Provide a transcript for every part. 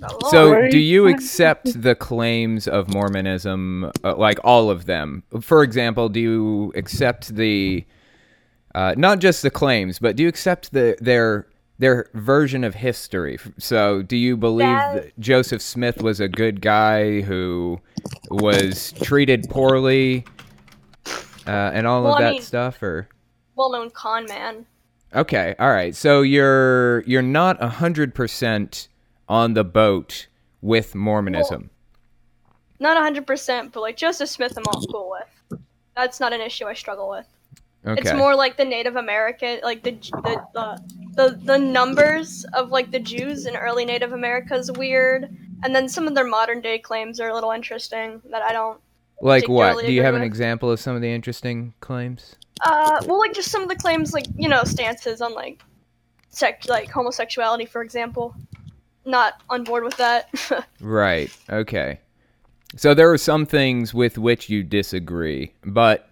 The So, do you accept the claims of Mormonism, uh, like all of them? For example, do you accept the, uh, not just the claims, but do you accept the their their version of history? So, do you believe That- that Joseph Smith was a good guy who was treated poorly, uh, and all Well, of I that mean- stuff, or? well-known con man. Okay, all right. So you're you're not hundred percent on the boat with Mormonism. Not 100%, but like Joseph Smith, I'm all cool with. That's not an issue I struggle with. okay. It's more like the Native American, like the the, the the the numbers of like the Jews in early Native America is weird, and then some of their modern day claims are a little interesting that I don't. like what? Do you have an example of some of the interesting claims? Uh, well, like just some of the claims, like you know, stances on like, sex, like homosexuality, for example. Not on board with that. Right. Okay. So there are some things with which you disagree, but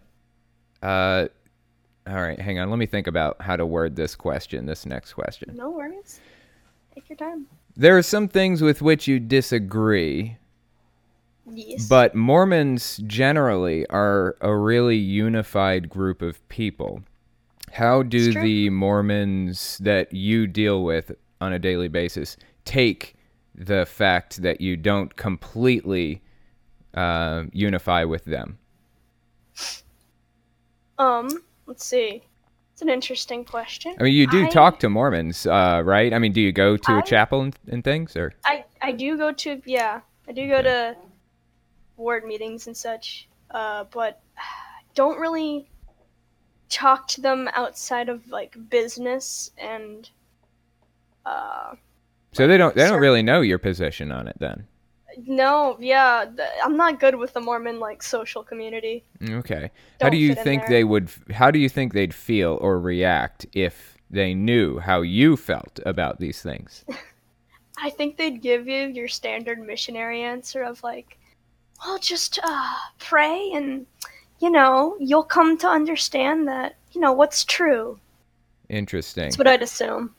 uh all right, hang on. Let me think about how to word this question, this next question. no worries. Take your time. There are some things with which you disagree, Yes. But Mormons generally are a really unified group of people. How do the Mormons that you deal with on a daily basis take the fact that you don't completely uh, unify with them? um, let's see. It's an interesting question. I mean, you do I- talk to Mormons, uh, right? I mean, do you go to a I- chapel and, and things, or I I do go to yeah I do go to board meetings and such, uh, but don't really talk to them outside of like business and uh so they don't they don't really know your position on it then? no yeah th- I'm not good with the Mormon like social community. Okay. How Don't do you think they would how do you think they'd feel or react if they knew how you felt about these things? I think they'd give you your standard missionary answer of like, well, just uh, pray and you know you'll come to understand that you know what's true. Interesting. That's what I'd assume.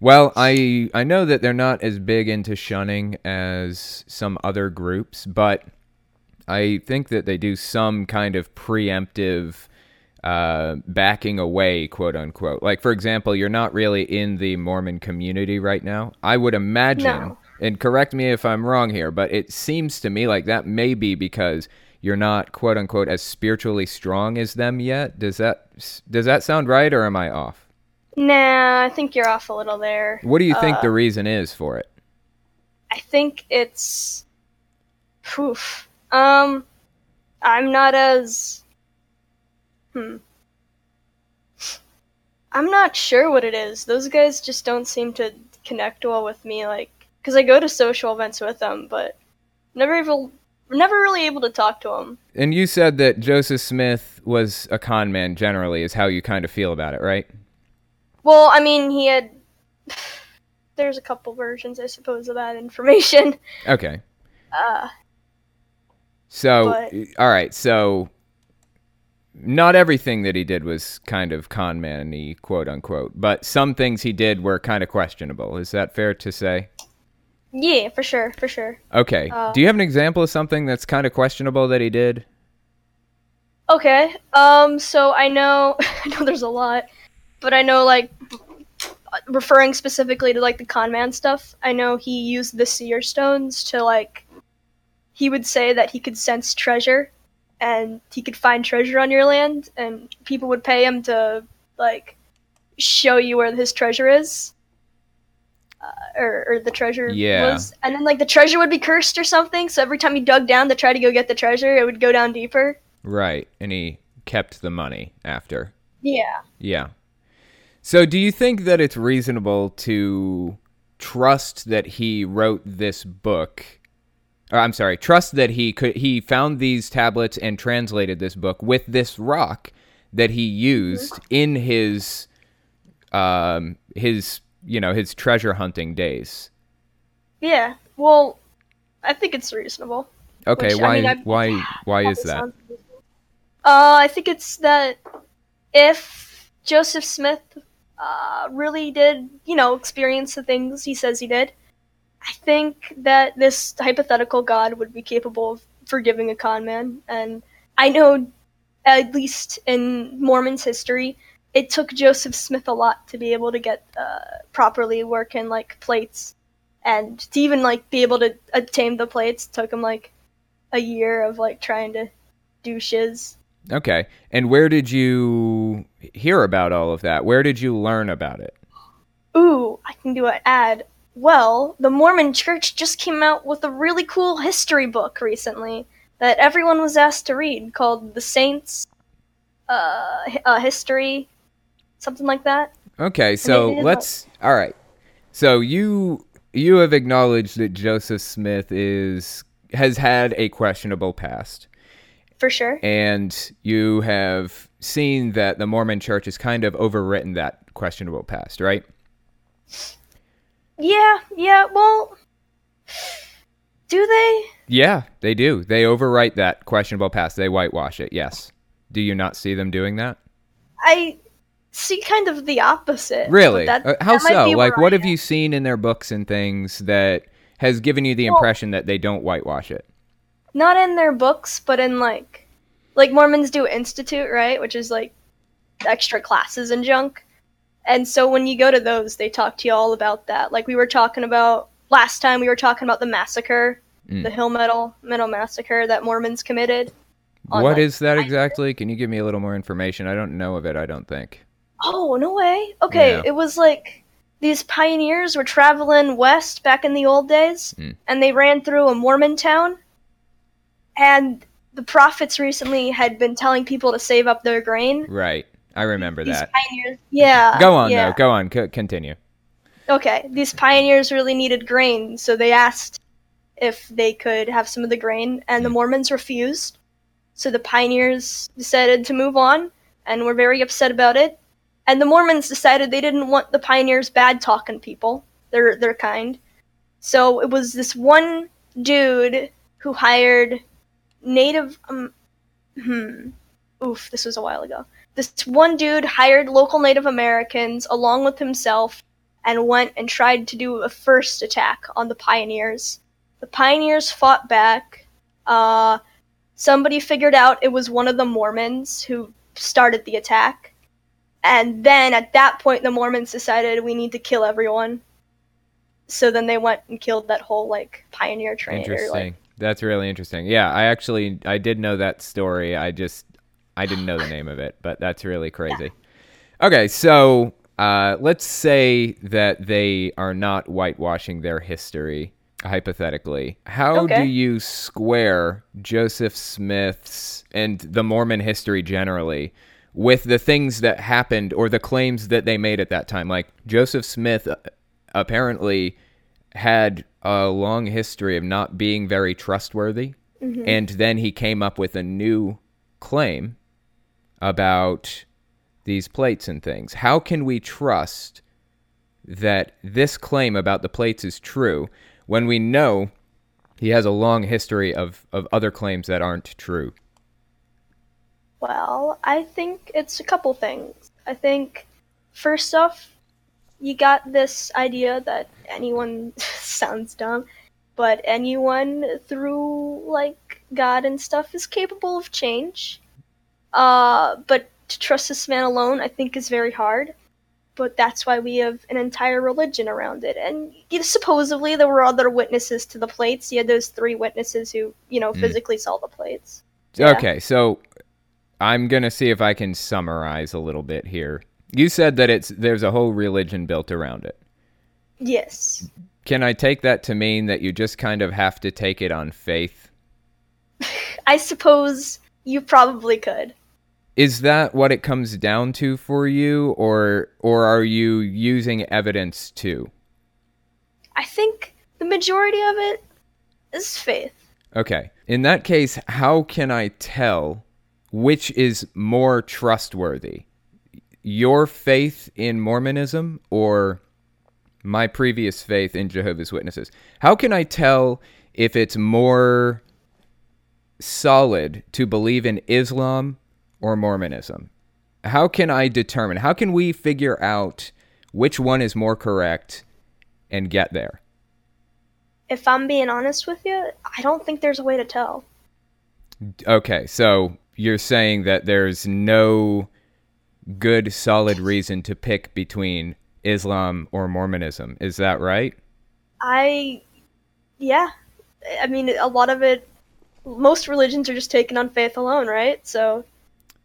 Well, I I know that they're not as big into shunning as some other groups, but I think that they do some kind of preemptive uh, backing away, quote unquote. Like for example, you're not really in the Mormon community right now. I would imagine, No. and correct me if I'm wrong here, but it seems to me like that may be because you're not quote unquote as spiritually strong as them yet. Does that does that sound right, or am I off? Nah, I think you're off a little there. What do you think Uh, the reason is for it? I think it's. Poof. Um, I'm not as. Hmm. I'm not sure what it is. Those guys just don't seem to connect well with me. Like, because I go to social events with them, but never even, never really able to talk to them. And you said that Joseph Smith was a con man generally, is how you kind of feel about it, right? Well, I mean, he had. There's a couple versions, I suppose, of that information. Okay. Uh, So, But- all right. So, not everything that he did was kind of con man y, quote unquote, but some things he did were kind of questionable. Is that fair to say? yeah, for sure, for sure. Okay. Uh, Do you have an example of something that's kind of questionable that he did? Okay. Um. So I know. I know there's a lot, but I know like referring specifically to like the con man stuff. I know he used the seer stones to like. He would say that he could sense treasure, and he could find treasure on your land, and people would pay him to like show you where his treasure is. Uh, or, or the treasure Yeah. was, and then like the treasure would be cursed or something. So every time you dug down to try to go get the treasure, it would go down deeper. Right. And he kept the money after. Yeah. Yeah. So, do you think that it's reasonable to trust that he wrote this book? Or, I'm sorry, trust that he could he found these tablets and translated this book with this rock that he used in his um his you know his treasure hunting days. Yeah. Well, I think it's reasonable. Okay, Which, I why mean, I- why why is that? Uh, I think it's that if Joseph Smith uh, really did, you know, experience the things he says he did, I think that this hypothetical god would be capable of forgiving a con man, and I know, at least in Mormon's history, it took Joseph Smith a lot to be able to get uh, properly working like plates, and to even like be able to obtain the plates took him like a year of like trying to do shiz. Okay. And where did you hear about all of that? Where did you learn about it? Ooh, I can do an ad. Well, the Mormon Church just came out with a really cool history book recently that everyone was asked to read called The Saints uh, uh History something like that. Okay, so let's all right. So you you have acknowledged that Joseph Smith is has had a questionable past. For sure. And you have seen that the Mormon church has kind of overwritten that questionable past, right? Yeah, yeah, well do they? Yeah, they do. They overwrite that questionable past. They whitewash it. Yes. Do you not see them doing that? I see kind of the opposite. Really? That, uh, how so? Like, what have you seen in their books and things that has given you the well, impression that they don't whitewash it? Not in their books, but in like, like Mormons do Institute, right? Which is like extra classes and junk. And so when you go to those, they talk to you all about that. Like we were talking about last time, we were talking about the massacre, mm. the Hill Metal Metal massacre that Mormons committed. What like, is that exactly? Can you give me a little more information? I don't know of it. I don't think. Oh, no way. Okay, yeah. it was like these pioneers were traveling west back in the old days, mm. and they ran through a Mormon town. And the prophets recently had been telling people to save up their grain. Right. I remember these that. Pioneers, yeah. Go on, yeah. though. Go on. C- continue. Okay. These pioneers really needed grain, so they asked if they could have some of the grain, and the hmm. Mormons refused. So the pioneers decided to move on and were very upset about it. And the Mormons decided they didn't want the pioneers bad talking people. They're they're kind. So it was this one dude who hired native um hmm oof, this was a while ago. This one dude hired local Native Americans along with himself and went and tried to do a first attack on the pioneers. The pioneers fought back. Uh, somebody figured out it was one of the Mormons who started the attack. And then at that point, the Mormons decided we need to kill everyone. So then they went and killed that whole like pioneer train. Interesting. Like, That's really interesting. Yeah, I actually I did know that story. I just I didn't know the name of it, but that's really crazy. Yeah. Okay, so uh, let's say that they are not whitewashing their history hypothetically, how okay. do you square Joseph Smith's and the Mormon history generally with the things that happened or the claims that they made at that time. Like Joseph Smith uh, apparently had a long history of not being very trustworthy. Mm-hmm. And then he came up with a new claim about these plates and things. How can we trust that this claim about the plates is true when we know he has a long history of, of other claims that aren't true? Well, I think it's a couple things. I think, first off, you got this idea that anyone sounds dumb, but anyone through like God and stuff is capable of change. Uh, but to trust this man alone, I think, is very hard. But that's why we have an entire religion around it. And you know, supposedly there were other witnesses to the plates. You had those three witnesses who, you know, mm. physically saw the plates. Yeah. Okay, so I'm gonna see if I can summarize a little bit here. You said that it's there's a whole religion built around it. Yes. Can I take that to mean that you just kind of have to take it on faith? I suppose you probably could. Is that what it comes down to for you or or are you using evidence too? I think the majority of it is faith. Okay. In that case, how can I tell which is more trustworthy? Your faith in Mormonism or my previous faith in Jehovah's Witnesses? How can I tell if it's more solid to believe in Islam or Mormonism? How can I determine? How can we figure out which one is more correct and get there? if I'm being honest with you, I don't think there's a way to tell. Okay, so you're saying that there's no good solid reason to pick between Islam or Mormonism. Is that right? I, yeah. I mean, a lot of it, most religions are just taken on faith alone, right? So,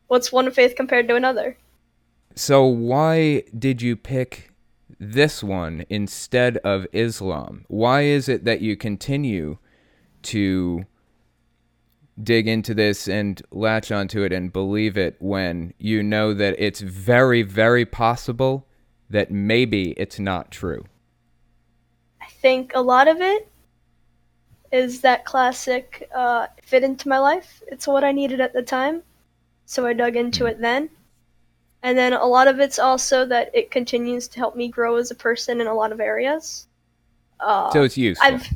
what's one faith compared to another? So, why did you pick this one instead of Islam? Why is it that you continue to dig into this and latch onto it and believe it when you know that it's very, very possible that maybe it's not true? I think a lot of it is that classic uh, fit into my life. It's what I needed at the time, so I dug into it then. And then a lot of it's also that it continues to help me grow as a person in a lot of areas. Uh, so it's useful. I've,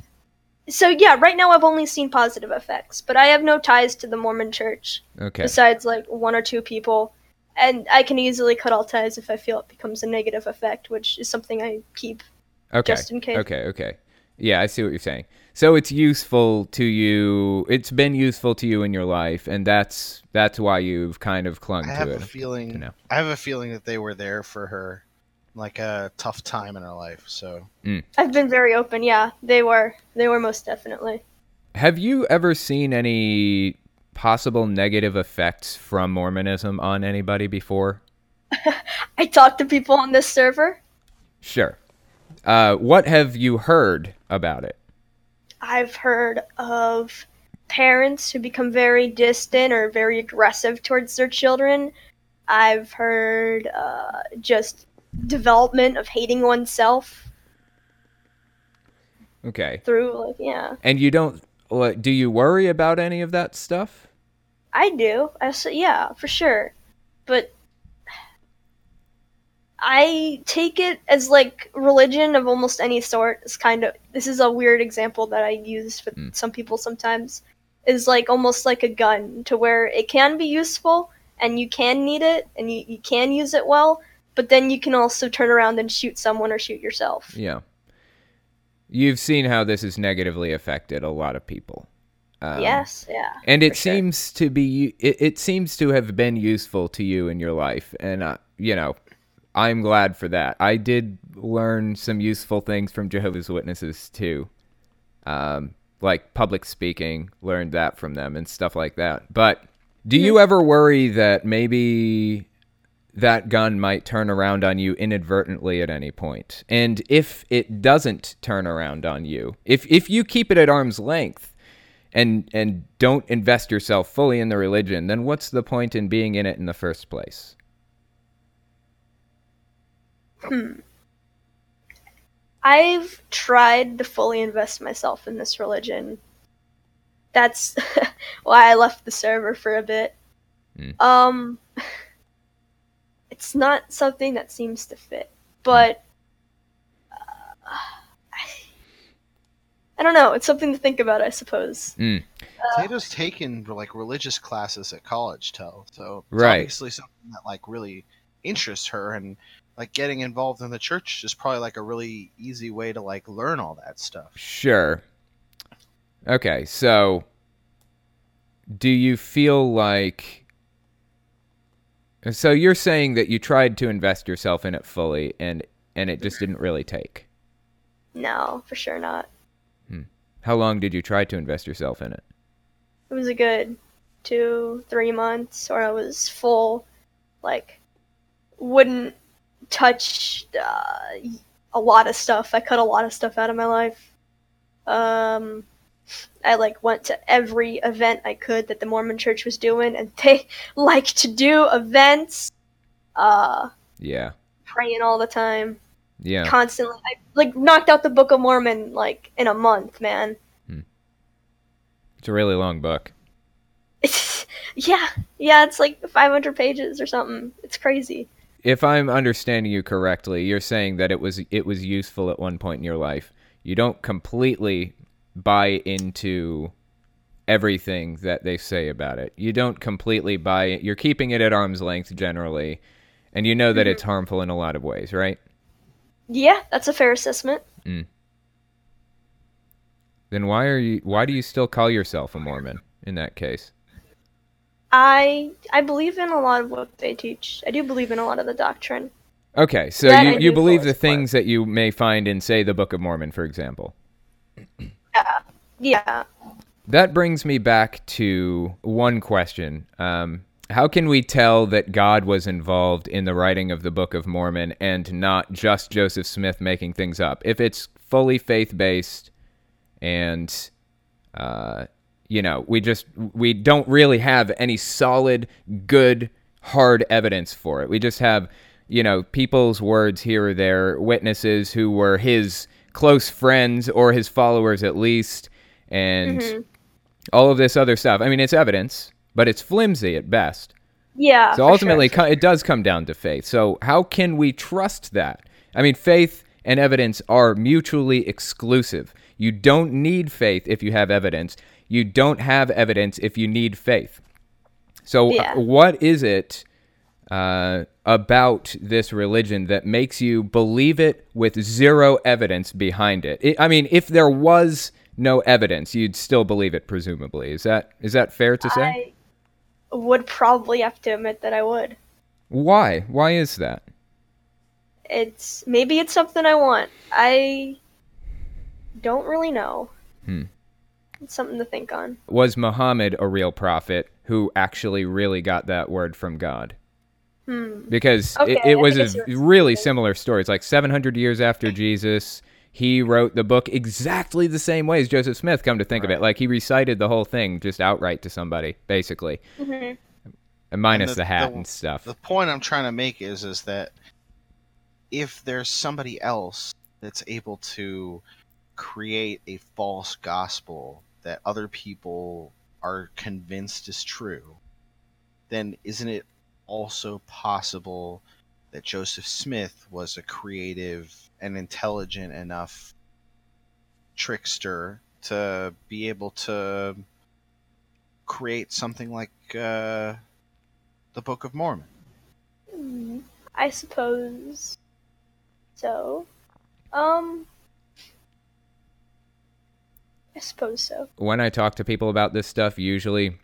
so yeah, right now I've only seen positive effects, but I have no ties to the Mormon Church. Okay. Besides like one or two people, and I can easily cut all ties if I feel it becomes a negative effect, which is something I keep Okay. just in case. Okay, okay. Yeah, I see what you're saying. So it's useful to you. It's been useful to you in your life, and that's that's why you've kind of clung I to have it. a feeling. you know. I have a feeling that they were there for her, like a tough time in her life. So I've been very open. Yeah, they were. They were most definitely. Have you ever seen any possible negative effects from Mormonism on anybody before? I talked to people on this server. Sure. Uh, what have you heard about it? I've heard of parents who become very distant or very aggressive towards their children. I've heard uh, just development of hating oneself Okay. through, like, yeah. And you don't. What, do you worry about any of that stuff? I do. I yeah, for sure. But I take it as like religion of almost any sort is kind of this is a weird example that I use for Mm. some people sometimes is like almost like a gun to where it can be useful and you can need it and you, you can use it well, but then you can also turn around and shoot someone or shoot yourself. Yeah. You've seen how this has negatively affected a lot of people. Um, yes, yeah. and it for sure. seems to be it, it seems to have been useful to you in your life and uh, you know i'm glad for that i did learn some useful things from jehovah's witnesses too um, like public speaking learned that from them and stuff like that but do you ever worry that maybe that gun might turn around on you inadvertently at any point and if it doesn't turn around on you if if you keep it at arm's length and and don't invest yourself fully in the religion, then what's the point in being in it in the first place? Hmm. I've tried to fully invest myself in this religion. That's why I left the server for a bit. Hmm. Um, it's not something that seems to fit, but uh, I, I don't know. It's something to think about, I suppose. Mm. Tato's taken like religious classes at college, tell. So it's Right. obviously something that like really interests her, and like getting involved in the church is probably like a really easy way to like learn all that stuff. Sure. Okay, so do you feel like so you're saying that you tried to invest yourself in it fully and and it just didn't really take. No, for sure not. Hmm. How long did you try to invest yourself in it? It was a good two, three months, or I was full, like, wouldn't touch uh, a lot of stuff. I cut a lot of stuff out of my life. Um, I like went to every event I could that the Mormon Church was doing, and they like to do events. Uh, Yeah. praying all the time, Yeah. constantly. I like knocked out the Book of Mormon like in a month, man. Hmm. It's a really long book. It's yeah, yeah. It's like 500 pages or something. It's crazy. if I'm understanding you correctly, you're saying that it was it was useful at one point in your life. You don't completely buy into everything that they say about it. You don't completely buy it. You're keeping it at arm's length generally, and you know that mm-hmm. it's harmful in a lot of ways, right? Yeah, that's a fair assessment. Mm. Then why are you why do you still call yourself a Mormon in that case? I I believe in a lot of what they teach. I do believe in a lot of the doctrine. Okay, so That you, you believe the its part. things that you may find in say the Book of Mormon, for example. Yeah. Yeah. That brings me back to one question. Um, how can we tell that God was involved in the writing of the Book of Mormon and not just Joseph Smith making things up? If it's fully faith based and, uh, you know, we just, we don't really have any solid, good, hard evidence for it. We just have, you know, people's words here or there, witnesses who were his close friends or his followers at least, and mm-hmm. all of this other stuff. I mean, it's evidence, but it's flimsy at best. Yeah. So ultimately, sure. it does come down to faith. So how can we trust that? I mean, faith and evidence are mutually exclusive. You don't need faith if you have evidence. You don't have evidence if you need faith. So, Yeah. what is it uh, about this religion that makes you believe it with zero evidence behind it? I I mean, if there was no evidence, you'd still believe it, presumably. Is that is that fair to say? I would probably have to admit that I would. Why? Why is that? It's maybe it's something I want. I don't really know. Hmm. It's something to think on. Was Muhammad a real prophet who actually really got that word from God? Hmm. Because Okay, it, it was think I a see what you're really saying. similar story. It's like 700 years after Jesus, he wrote the book exactly the same way as Joseph Smith, come to think of it. Like he recited the whole thing just outright to somebody, basically, hmm and minus the- the, hat the- and stuff. The point I'm trying to make is is that if there's somebody else that's able to create a false gospel that other people are convinced is true, then isn't it also possible that Joseph Smith was a creative and intelligent enough trickster to be able to create something like uh, the Book of Mormon? Hmm. I suppose so. Um. I suppose so. when I talk to people about this stuff, usually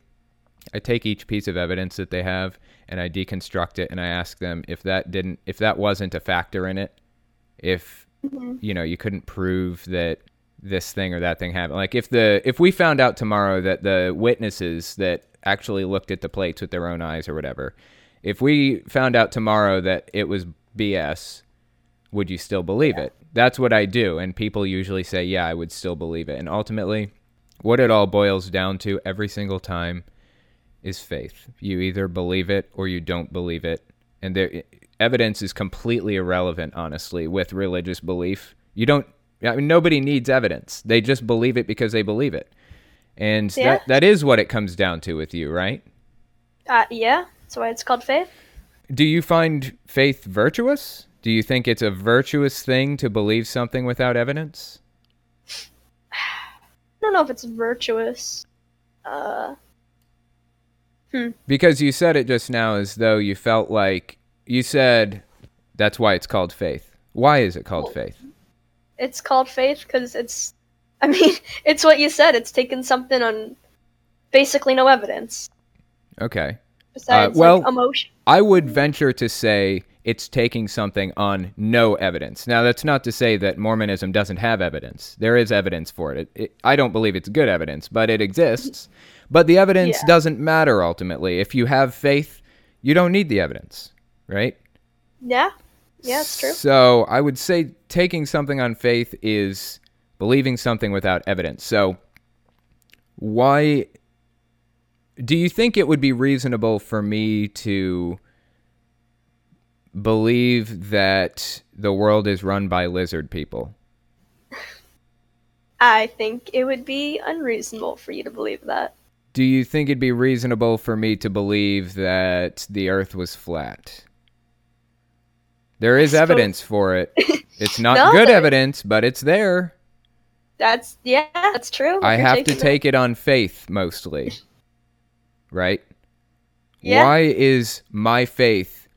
I take each piece of evidence that they have and I deconstruct it and I ask them if that didn't if that wasn't a factor in it, if Mhm. you know, you couldn't prove that this thing or that thing happened. Like if the if we found out tomorrow that the witnesses that actually looked at the plates with their own eyes or whatever, if we found out tomorrow that it was BS, would you still believe it? That's what I do. And people usually say, yeah, I would still believe it. And ultimately, what it all boils down to every single time is faith. You either believe it or you don't believe it. And there, evidence is completely irrelevant, honestly, with religious belief. You don't, I mean, nobody needs evidence. They just believe it because they believe it. And Yeah. that, that is what it comes down to with you, right? Uh, yeah. That's why it's called faith. Do you find faith virtuous? Do you think it's a virtuous thing to believe something without evidence? I don't know if it's virtuous. Uh. Hmm. Because you said it just now as though you felt like you said that's why it's called faith. Why is it called Well, faith? it's called faith because it's i mean it's what you said it's taken something on basically no evidence Okay. besides uh, well- like emotion I would venture to say it's taking something on no evidence. Now, that's not to say that Mormonism doesn't have evidence. There is evidence for it. It, it I don't believe it's good evidence, but it exists. But the evidence Yeah. doesn't matter ultimately. If you have faith, you don't need the evidence, right? yeah yeah it's true So I would say taking something on faith is believing something without evidence. So why do you think it would be reasonable for me to believe that the world is run by lizard people? i think it would be unreasonable for you to believe that Do you think it'd be reasonable for me to believe that the earth was flat? There is evidence for it. It's not No, good evidence, but it's there. that's yeah that's true I you're have to take it on faith mostly. Right? Yeah. Why is my faith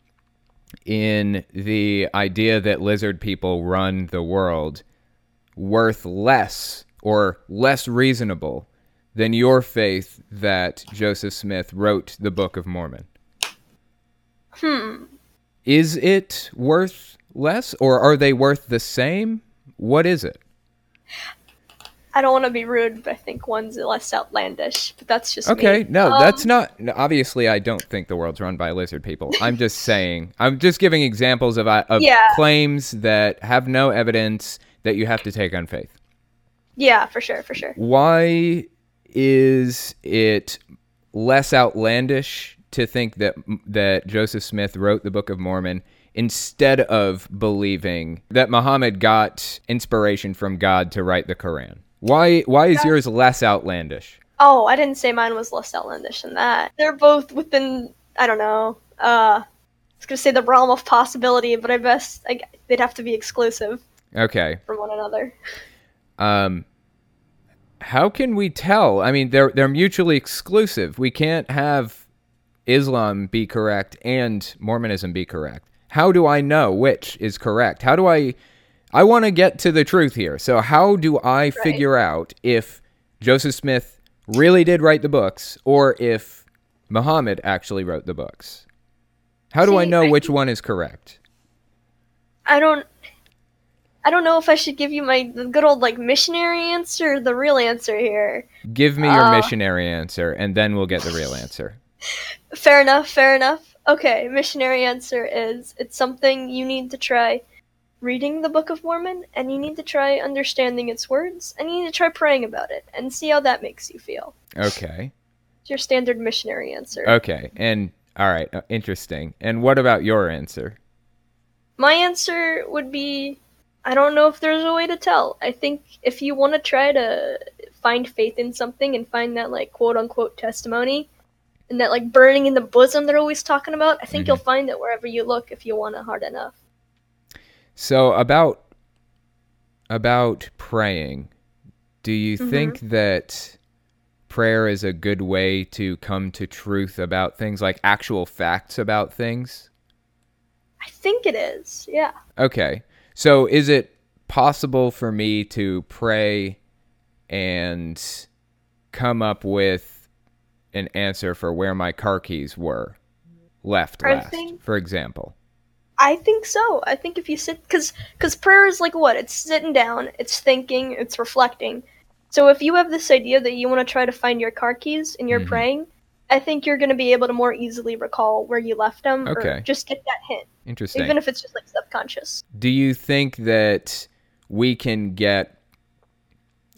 in the idea that lizard people run the world worth less or less reasonable than your faith that Joseph Smith wrote the Book of Mormon? Hmm. Is it worth less or are they worth the same? What is it? I don't want to be rude, but I think one's less outlandish. But that's just Okay, me. no, Um, that's not. Obviously, I don't think the world's run by lizard people. I'm just saying. I'm just giving examples of uh, of Yeah. claims that have no evidence that you have to take on faith. Yeah, for sure, for sure. Why is it less outlandish to think that that Joseph Smith wrote the Book of Mormon instead of believing that Muhammad got inspiration from God to write the Quran? Why why is yours less outlandish? Oh, I didn't say mine was less outlandish than that. They're both within. I don't know. Uh, I was gonna say the realm of possibility, but I best I, they'd have to be exclusive Okay. from one another. Um how can we tell? I mean, they're they're mutually exclusive. We can't have Islam be correct and Mormonism be correct. How do I know which is correct? How do I I want to get to the truth here. So how do I figure out if Joseph Smith really did write the books or if Muhammad actually wrote the books? How do I know I which one is correct? I don't. I don't know if I should give you my good old like missionary answer or the real answer here. Give me your Uh, missionary answer and then we'll get the real answer. Fair enough, fair enough. Okay, missionary answer is it's something you need to try reading the Book of Mormon and you need to try understanding its words and you need to try praying about it and see how that makes you feel. Okay. It's your standard missionary answer. Okay, and all right, uh, interesting. And what about your answer? My answer would be I don't know if there's a way to tell. I think if you want to try to find faith in something and find that like quote unquote testimony and that like burning in the bosom they're always talking about, I think Mhm. you'll find it wherever you look if you want it hard enough. So about about praying, do you Mhm. think that prayer is a good way to come to truth about things like actual facts about things? I think it is. Yeah. Okay. So is it possible for me to pray and come up with an answer for where my car keys were left last, think- for example? I think so. I think if you sit, because because prayer is like what? It's sitting down, it's thinking, it's reflecting. So if you have this idea that you want to try to find your car keys and you're Mhm. praying, I think you're going to be able to more easily recall where you left them, Okay. or just get that hint, Interesting. even if it's just like subconscious. do you think that we can get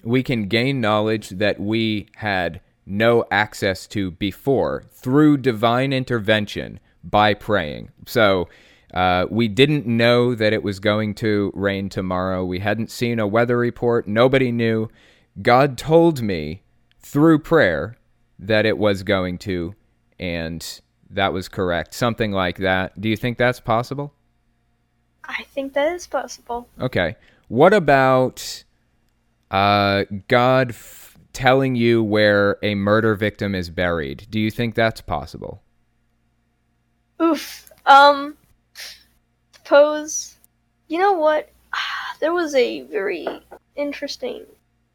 we can gain knowledge that we had no access to before through divine intervention by praying so uh, we didn't know that it was going to rain tomorrow we hadn't seen a weather report nobody knew god told me through prayer that it was going to and that was correct something like that do you think that's possible I think that is possible. Okay. What about uh, God f- telling you where a murder victim is buried? Do you think that's possible? Oof. Um. Suppose. You know what? There was a very interesting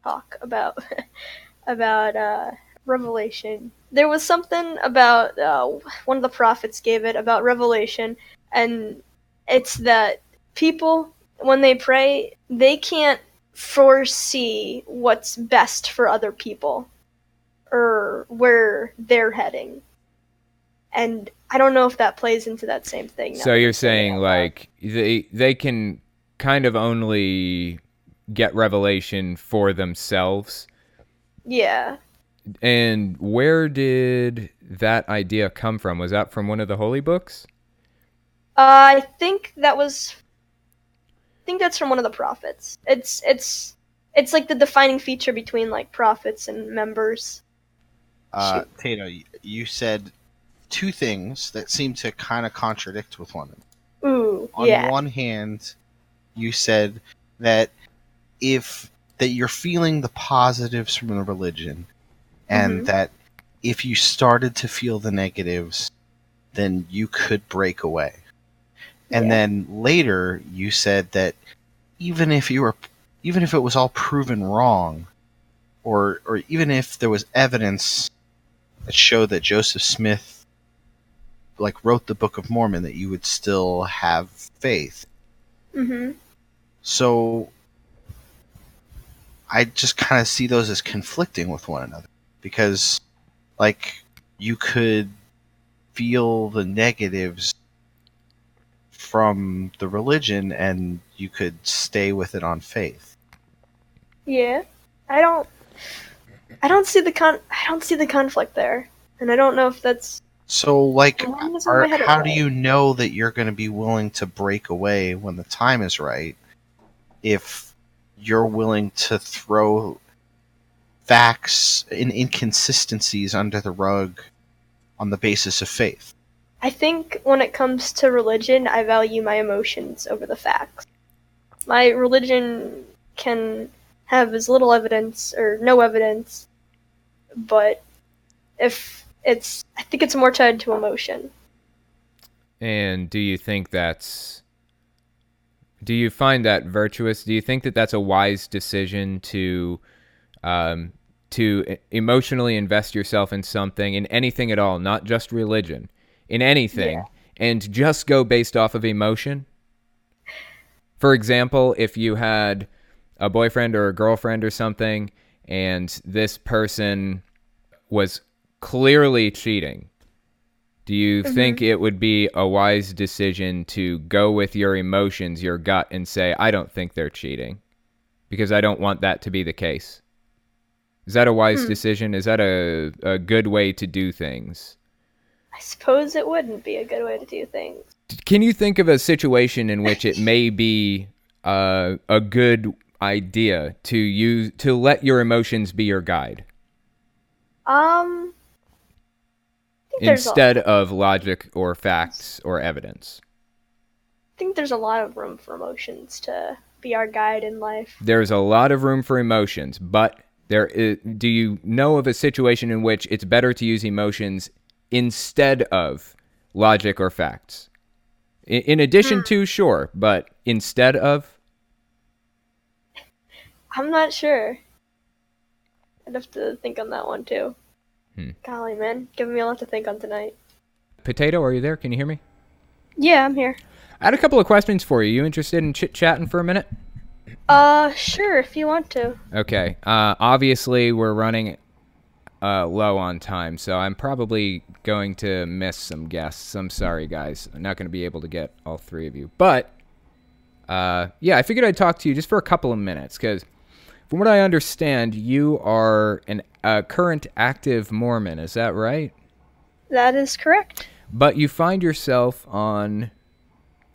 talk about about uh, Revelation. There was something about uh, one of the prophets gave it about Revelation, and it's that people when they pray they can't foresee what's best for other people or where they're heading and I don't know if that plays into that same thing. So you're saying like they they can kind of only get revelation for themselves. yeah, And where did that idea come from? Was that from one of the holy books? uh, I think that was. I think that's from one of the prophets. It's it's it's like the defining feature between like prophets and members. Uh, Tato, you said two things that seem to kind of contradict with one another. Ooh, On yeah, one hand, you said that if that you're feeling the positives from the religion, and Mhm. that if you started to feel the negatives, then you could break away. And Yeah. then later, you said that even if you were, even if it was all proven wrong, or or even if there was evidence that showed that Joseph Smith like wrote the Book of Mormon that you would still have faith. Mm-hmm. So I just kind of see those as conflicting with one another because like you could feel the negatives from the religion and you could stay with it on faith. Yeah, I don't. I don't see the con. I don't see the conflict there, and I don't know if that's. So like Why is it in are, how do you know that you're going to be willing to break away when the time is right if you're willing to throw facts and inconsistencies under the rug on the basis of faith? I think when it comes to religion, I value my emotions over the facts. My religion can have as little evidence or no evidence, but if it's, I think it's more tied to emotion. And do you think that's do you find that virtuous? Do you think that that's a wise decision to um, to emotionally invest yourself in something, in anything at all, not just religion, in anything, Yeah. and just go based off of emotion? For example, if you had a boyfriend or a girlfriend or something, and this person was clearly cheating, do you think it would be a wise decision to go with your emotions, your gut, and say, I don't think they're cheating? Because I don't want that to be the case. Is that a wise decision? Is that a, a good way to do things? I suppose it wouldn't be a good way to do things. Can you think of a situation in which it may be uh, a good idea to use to let your emotions be your guide Um, I think there's a- instead of logic or facts or evidence? I think there's a lot of room for emotions to be our guide in life. there's a lot of room for emotions, but there is, do you know of a situation in which it's better to use emotions instead of logic or facts? In, in addition to, sure, but instead of, I'm not sure. I'd have to think on that one too. Hmm. Golly, man, giving me a lot to think on tonight. potato, are you there? Can you hear me? Yeah, I'm here. I had a couple of questions for you. You interested in chit chatting for a minute? Uh, sure, if you want to. Okay. Uh, obviously, we're running uh, low on time, so I'm probably going to miss some guests. I'm sorry, guys. I'm not going to be able to get all three of you. But, uh, yeah, I figured I'd talk to you just for a couple of minutes because, from what I understand, you are an, a current active Mormon. Is that right? That is correct. But you find yourself on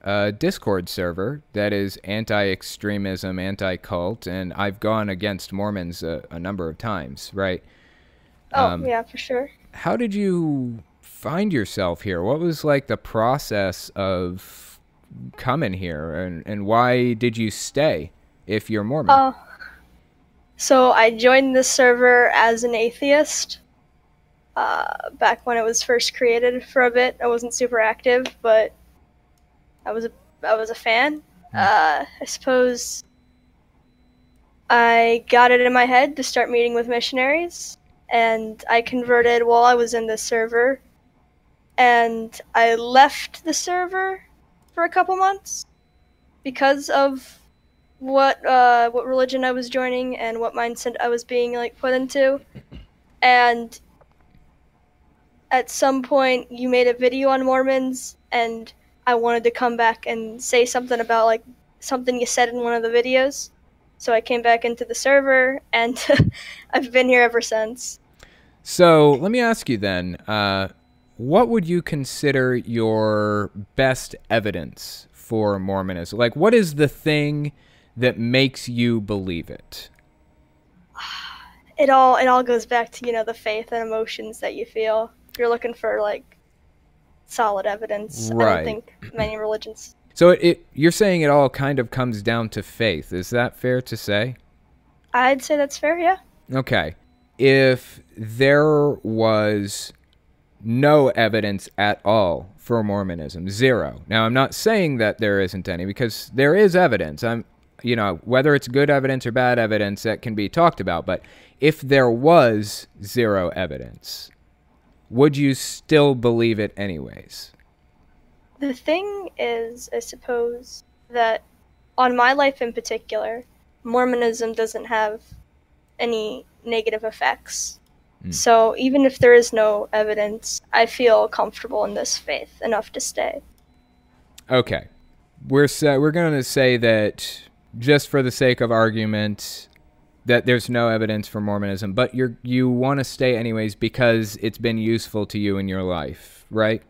a Discord server that is anti extremism, anti cult, and I've gone against Mormons a, a number of times, right? Oh, Um, yeah, for sure. How did you find yourself here? What was like the process of coming here, and, and why did you stay if you're Mormon? Uh, so I joined this server as an atheist. Uh, back when it was first created for a bit, I wasn't super active, but I was a I was a fan. Uh, I suppose I got it in my head to start meeting with missionaries, and I converted while I was in the server, and I left the server for a couple months because of what uh, what religion I was joining and what mindset I was being like put into, and at some point you made a video on Mormons, and I wanted to come back and say something about like something you said in one of the videos. So I came back into the server, and I've been here ever since. So let me ask you then, uh, what would you consider your best evidence for Mormonism? Like, what is the thing that makes you believe it? It all it all goes back to you know the faith and emotions that you feel. You're looking for like solid evidence, I don't think many religions So it, it, you're saying it all kind of comes down to faith. Is that fair to say? I'd say that's fair, yeah. Okay. If there was no evidence at all for Mormonism, zero. Now, I'm not saying that there isn't any because there is evidence. I'm you know, whether it's good evidence or bad evidence that can be talked about, but if there was zero evidence, would you still believe it anyways? The thing is, I suppose, that on my life in particular, Mormonism doesn't have any negative effects. Mm. So even if there is no evidence, I feel comfortable in this faith enough to stay. Okay. We're sa- we're going to say that just for the sake of argument that there's no evidence for Mormonism, but you're you want to stay anyways because it's been useful to you in your life, right?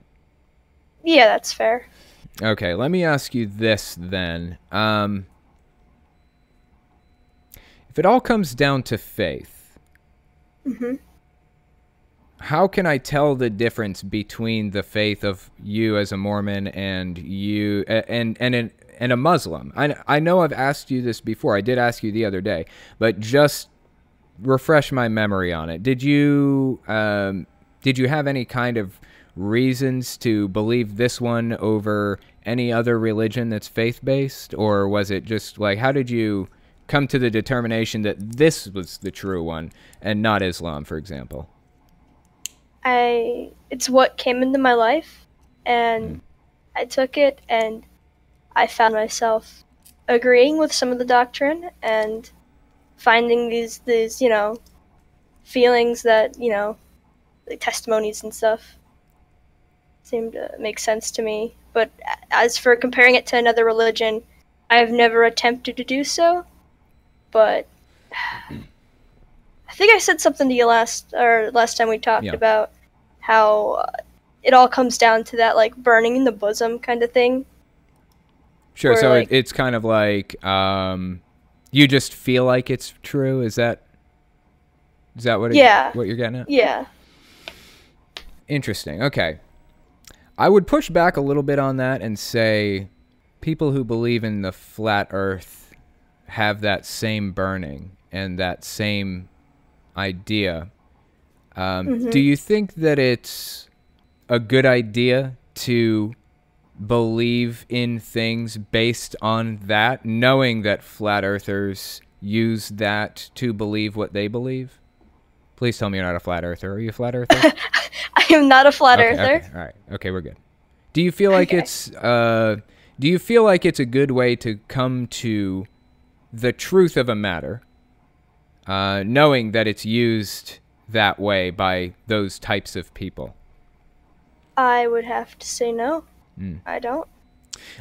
Yeah, that's fair. Okay, let me ask you this then. Um, if it all comes down to faith, hmm how can I tell the difference between the faith of you as a Mormon and you and and an, and a Muslim? I I know I've asked you this before. I did ask you the other day, but just refresh my memory on it. Did you um, did you have any kind of reasons to believe this one over any other religion that's faith based, or was it just like how did you come to the determination that this was the true one and not Islam, for example? I it's what came into my life and I took it and I found myself agreeing with some of the doctrine and finding these these, you know, feelings that, you know, like testimonies and stuff seem to make sense to me. But as for comparing it to another religion, I have never attempted to do so. But I think I said something to you last or last time we talked Yeah. about how it all comes down to that like burning in the bosom kind of thing. Sure. So like- it, it's kind of like um, you just feel like it's true. Is that is that what it, Yeah. what you're getting at? Yeah. Interesting. Okay. I would push back a little bit on that and say people who believe in the flat Earth have that same burning and that same idea. Um, Do you think that it's a good idea to believe in things based on that, knowing that flat earthers use that to believe what they believe? Please tell me you're not a flat earther. Are you a flat earther? I am not a flat okay, earther. okay, all right. Okay, we're good. Do you feel like Okay. it's uh do you feel like it's a good way to come to the truth of a matter uh knowing that it's used that way by those types of people? I would have to say no. Mm. I don't.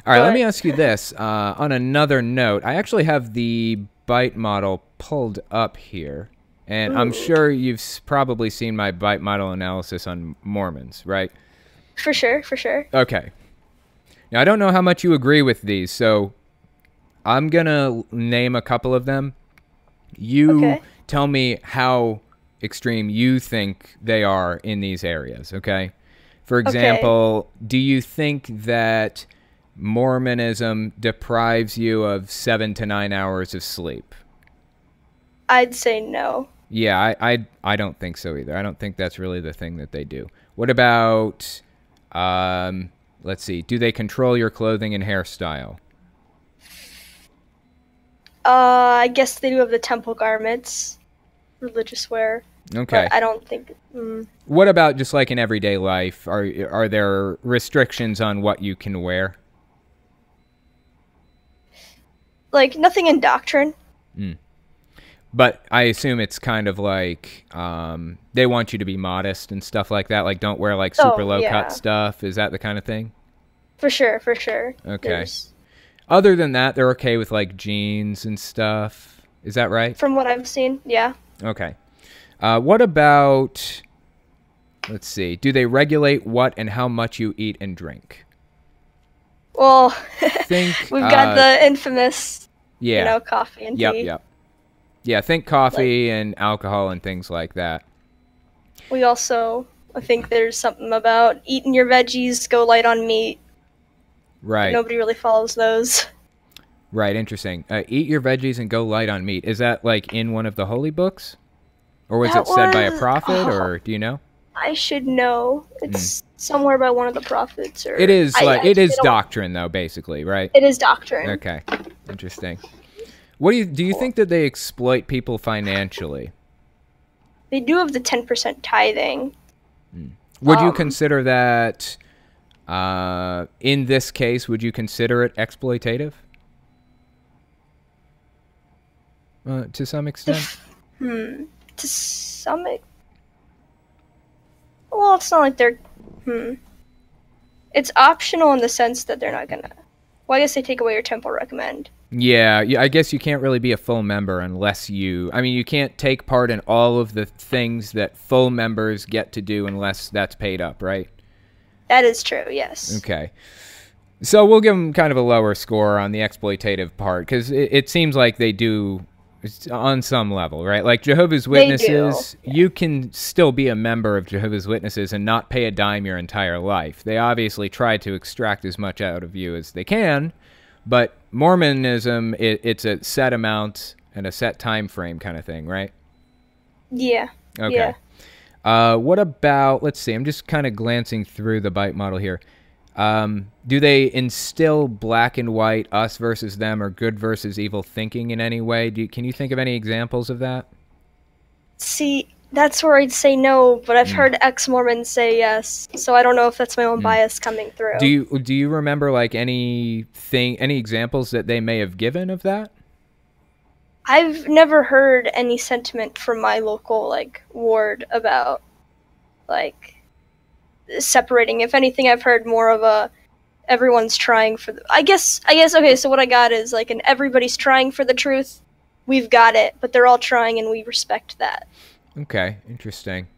All right, let me ask you this. Uh, on another note, I actually have the bite model pulled up here, and I'm sure you've probably seen my bite model analysis on Mormons, right? For sure, for sure. Okay. Now I don't know how much you agree with these, so I'm gonna name a couple of them. You Okay. tell me how extreme you think they are in these areas. Okay. For example, do you think that Mormonism deprives you of seven to nine hours of sleep? I'd say no. Yeah, I, I I don't think so either. I don't think that's really the thing that they do. What about um let's see, do they control your clothing and hairstyle? Uh, I guess they do have the temple garments, religious wear. Okay. But I don't think. Mm, What about just like in everyday life? Are are there restrictions on what you can wear? like nothing in doctrine. But I assume it's kind of like um, they want you to be modest and stuff like that. Like, don't wear like super Oh, low yeah. cut stuff. Is that the kind of thing? For sure, for sure. Okay. There's- Other than that, they're okay with like jeans and stuff. Is that right? from what I've seen, yeah. Okay. Uh, what about? Let's see. Do they regulate what and how much you eat and drink? Well, Think we've got uh, the infamous, yeah. you know, coffee and yep. tea. Yep. Yeah. Think coffee and alcohol and things like that. We also, I think there's something about eating your veggies, go light on meat. Right. Nobody really follows those. Right. Interesting. Uh, eat your veggies and go light on meat. Is that like in one of the holy books, or was That it said by a prophet, oh. or do you know? I should know. It's somewhere by one of the prophets, or Hmm. It is I- like I- it is doctrine though, basically, right? It is doctrine. Okay. Interesting. What do you do? You think that they exploit people financially? They do have the ten percent tithing. Would you Um, consider that? Uh, in this case, would you consider it exploitative? Uh, to some extent. Hmm. To some. Well, it's not like they're. Hmm. It's optional in the sense that they're not gonna. Well, I guess they take away your temple recommend. Yeah, I guess you can't really be a full member unless you. I mean, you can't take part in all of the things that full members get to do unless that's paid up, right? That is true. Yes. Okay. So we'll give them kind of a lower score on the exploitative part because it, it seems like they do on some level, right? Like Jehovah's Witnesses, you can still be a member of Jehovah's Witnesses and not pay a dime your entire life. They obviously try to extract as much out of you as they can, but Mormonism, it, it's a set amount and a set time frame kind of thing, right? Yeah. Okay. Yeah. Uh, what about? Let's see. I'm just kind of glancing through the bite model here. Um, do they instill black and white, us versus them, or good versus evil thinking in any way? Do you, can you think of any examples of that? See, that's where I'd say no, but. I've heard ex Mormons say yes, so I don't know if that's my own bias coming through. Do you do you remember like anything, any examples that they may have given of that? I've never heard any sentiment from my local like ward about like separating. If anything, I've heard more of a everyone's trying for the. I guess I guess okay. So what I got is like an everybody's trying for the truth. We've got it, but they're all trying, and we respect that. Okay, interesting.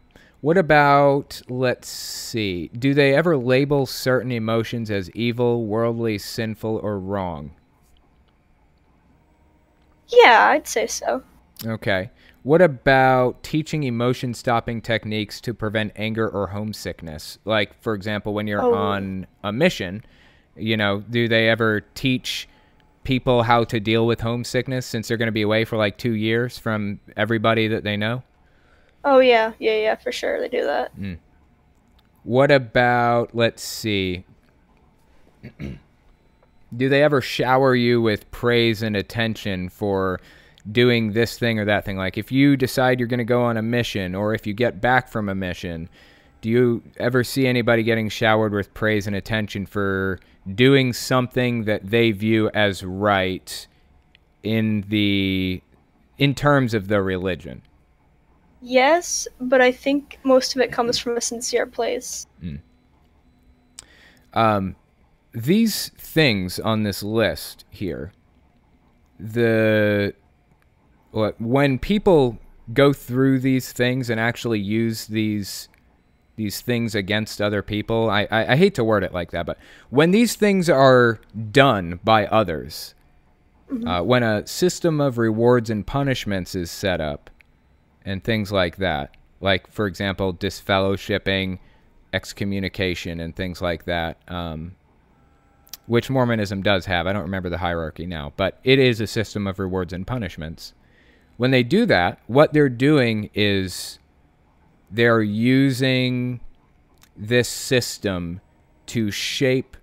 What about, let's see, do they ever label certain emotions as evil, worldly, sinful, or wrong? Yeah, I'd say so. Okay. What about teaching emotion stopping techniques to prevent anger or homesickness? Like, for example, when you're Oh. on a mission, you know, do they ever teach people how to deal with homesickness since they're going to be away for like two years from everybody that they know? Oh yeah, yeah, yeah, for sure they do that. Hmm. What about, let's see, do they ever shower you with praise and attention for doing this thing or that thing? Like if you decide you're going to go on a mission or if you get back from a mission, do you ever see anybody getting showered with praise and attention for doing something that they view as right in the in terms of the religion? Yes, but I think most of it comes from a sincere place. um, these things on this list here, the when people go through these things and actually use these these things against other people, I, I, I hate to word it like that, but when these things are done by others, uh, when a system of rewards and punishments is set up, and things like that, like for example, disfellowshipping, excommunication, and things like that. Um, which Mormonism does have. I don't remember the hierarchy now, but it is a system of rewards and punishments. When they do that, what they're doing is they're using this system to shape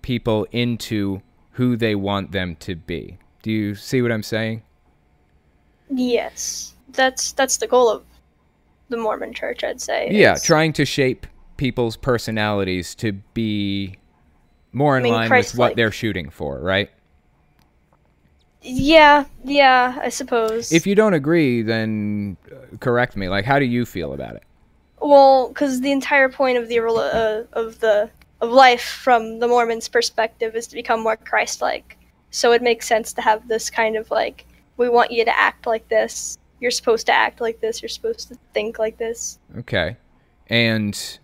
people into who they want them to be. Do you see what I'm saying? Yes, that's that's the goal of the Mormon Church. I'd say. Yeah, It's- trying to shape people's personalities to be more in I mean, line with what they're shooting for, right? Yeah, yeah, I suppose. If you don't agree, then uh, correct me. Like, how do you feel about it? well, because the entire point of the uh, of the of life from the Mormon's perspective is to become more Christ-like. So it makes sense to have this kind of like, we want you to act like this. You're supposed to act like this. You're supposed to think like this. Okay. And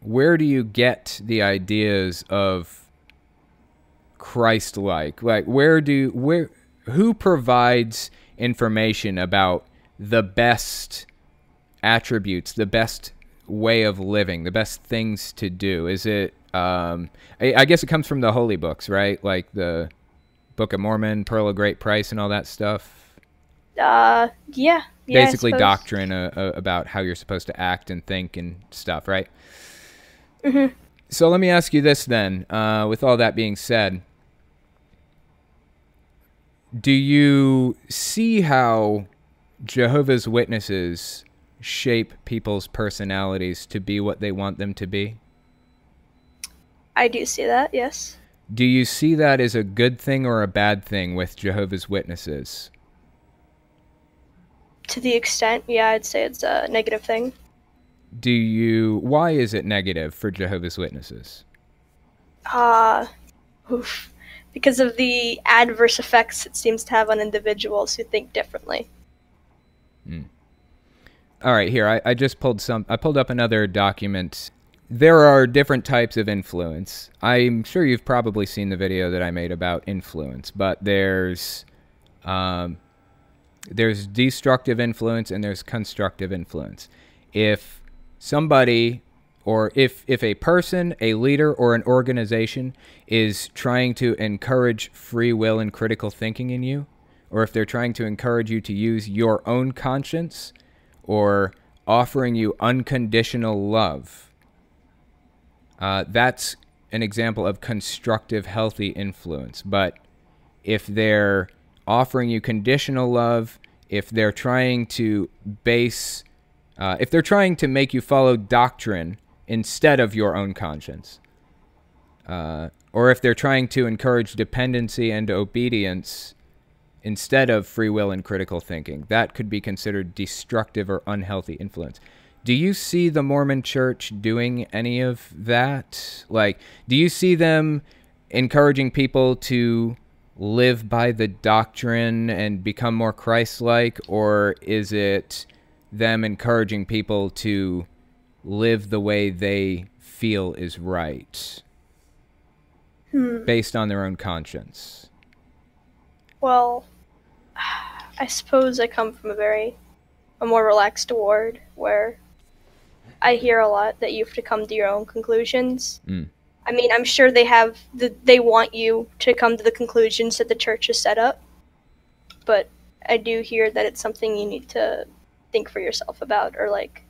where do you get the ideas of Christ like? Like where do where who provides information about the best attributes, the best way of living, the best things to do? Is it um I, I guess it comes from the holy books, right? Like the Book of Mormon, Pearl of Great Price and all that stuff Uh, yeah. yeah basically doctrine uh, uh, about how you're supposed to act and think and stuff, right? Mhm. So let me ask you this then. Uh, with all that being said, do you see how Jehovah's Witnesses shape people's personalities to be what they want them to be? I do see that, yes. Do you see that as a good thing or a bad thing with Jehovah's Witnesses? To the extent, yeah, I'd say it's a negative thing. Do you why is it negative for Jehovah's Witnesses? Uh oof. Because of the adverse effects it seems to have on individuals who think differently. All right, here I, I just pulled some. I pulled up another document. There are different types of influence. I'm sure you've probably seen the video that I made about influence, but there's um, there's destructive influence and there's constructive influence. If somebody or if if a person, a leader or an organization is trying to encourage free will and critical thinking in you, or if they're trying to encourage you to use your own conscience or offering you unconditional love, uh, that's an example of constructive, healthy influence. But if they're offering you conditional love, if they're trying to base, uh, if they're trying to make you follow doctrine instead of your own conscience, uh, or if they're trying to encourage dependency and obedience instead of free will and critical thinking, that could be considered destructive or unhealthy influence. Do you see the Mormon church doing any of that? Like, do you see them encouraging people to live by the doctrine and become more Christ like? Or is it them encouraging people to live the way they feel is right based on their own conscience? Well, I suppose I come from a very a more relaxed ward where I hear a lot that you have to come to your own conclusions. Mm. I mean, I'm sure they have the, they want you to come to the conclusions that the church has set up, but I do hear that it's something you need to think for yourself about or like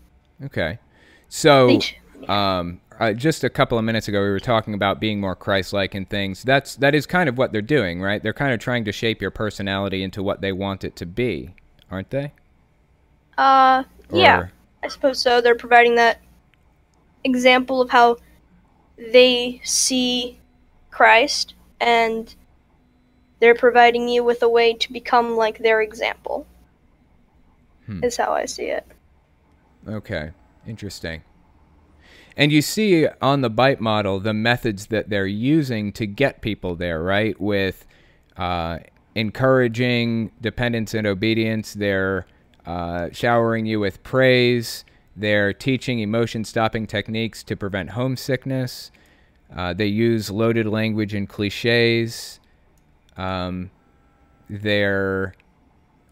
Okay. So, um, uh, just a couple of minutes ago, we were talking about being more Christ-like and things. That's that is kind of what they're doing, right? They're kind of trying to shape your personality into what they want it to be, aren't they? uh yeah. Or- I suppose so. They're providing that example of how they see Christ, and they're providing you with a way to become like their example. Hmm. Is how I see it. Okay, interesting. And you see on the bite model the methods that they're using to get people there, right? With uh, encouraging dependence and obedience, they're uh, showering you with praise, they're teaching emotion stopping techniques to prevent homesickness, uh, they use loaded language and cliches. Um, they're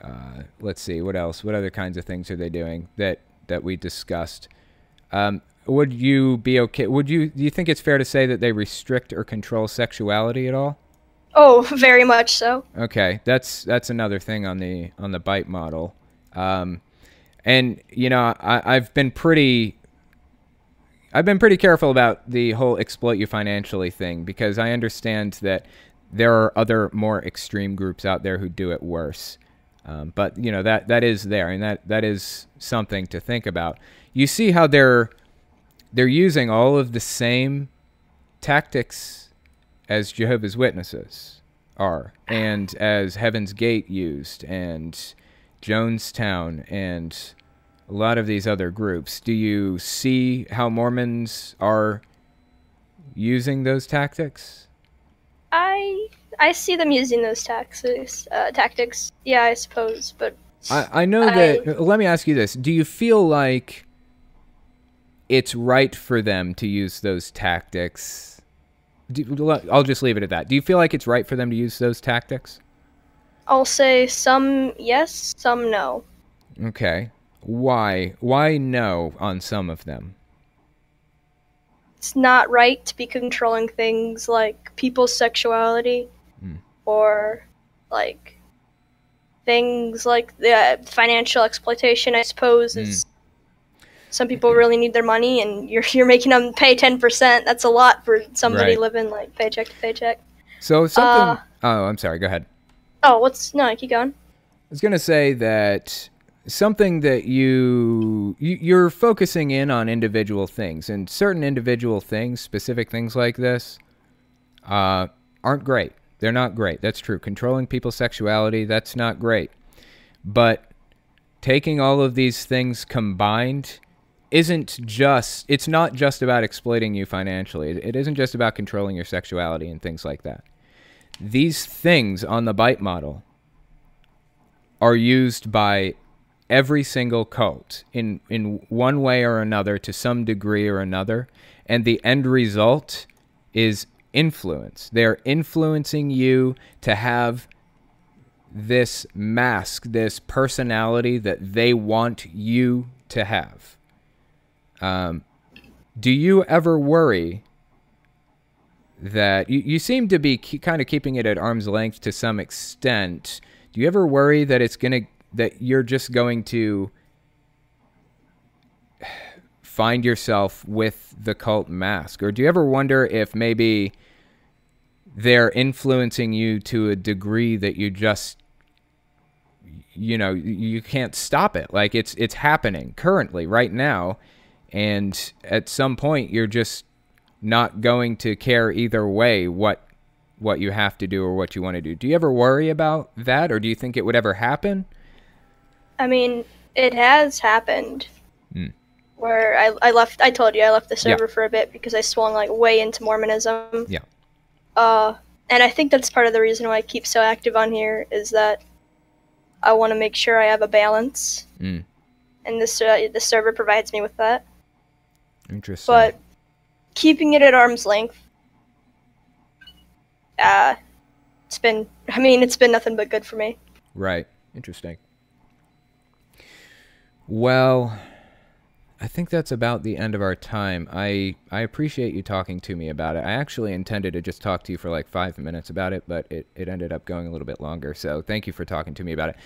uh, let's see what else what other kinds of things are they doing that that we discussed um, would you be okay would you do you think it's fair to say that they restrict or control sexuality at all Oh, very much so. okay that's that's another thing on the on the bite model um, and you know I, i've been pretty I've been pretty careful about the whole exploit you financially thing because I understand that there are other more extreme groups out there who do it worse. Um, but you know that that is there, and that that is something to think about. You see how they're they're using all of the same tactics as Jehovah's Witnesses are, and as Heaven's Gate used, and Jonestown, and a lot of these other groups. Do you see how Mormons are using those tactics? I I see them using those tactics. Uh, tactics. Yeah, I suppose, but I, I know I- that. Let me ask you this: Do you feel like it's right for them to use those tactics? Do, I'll just leave it at that. Do you feel like it's right for them to use those tactics? I'll say some yes, some no. Okay. Why? Why no on some of them? It's not right to be controlling things like people's sexuality. Or like things like the uh, financial exploitation. I suppose is some people really need their money, and you're you're making them pay ten percent. That's a lot for somebody Right. living like paycheck to paycheck. So something. Uh, oh, I'm sorry. Go ahead. Oh, what's no? Keep going. I was gonna say that something that you, you you're focusing in on individual things, and certain individual things, specific things like this, uh, aren't great. They're not great. That's true. Controlling people's sexuality, that's not great. But taking all of these things combined isn't just it's not just about exploiting you financially. It isn't just about controlling your sexuality and things like that. These things on the bite model are used by every single cult in in one way or another to some degree or another and the end result is influence. They're influencing you to have this mask, this personality that they want you to have. Um, do you ever worry that you, you seem to be kind of keeping it at arm's length to some extent? Do you ever worry that it's going to, that you're just going to find yourself with the cult mask? Or do you ever wonder if maybe they're influencing you to a degree that you just you know you can't stop it like it's it's happening currently right now and at some point you're just not going to care either way what what you have to do or what you want to do do you ever worry about that or do you think it would ever happen I mean, it has happened. Hmm. Where I, I left, I told you I left the Yeah. server for a bit because I swung like way into Mormonism. Yeah. Uh, and I think that's part of the reason why I keep so active on here is that I want to make sure I have a balance, Mm. and this uh, the server provides me with that. interesting But keeping it at arm's length, uh, it's been. I mean, it's been nothing but good for me. Right. Interesting. Well, I think that's about the end of our time. I I appreciate you talking to me about it. I actually intended to just talk to you for like five minutes about it, but it, it ended up going a little bit longer. So thank you for talking to me about it.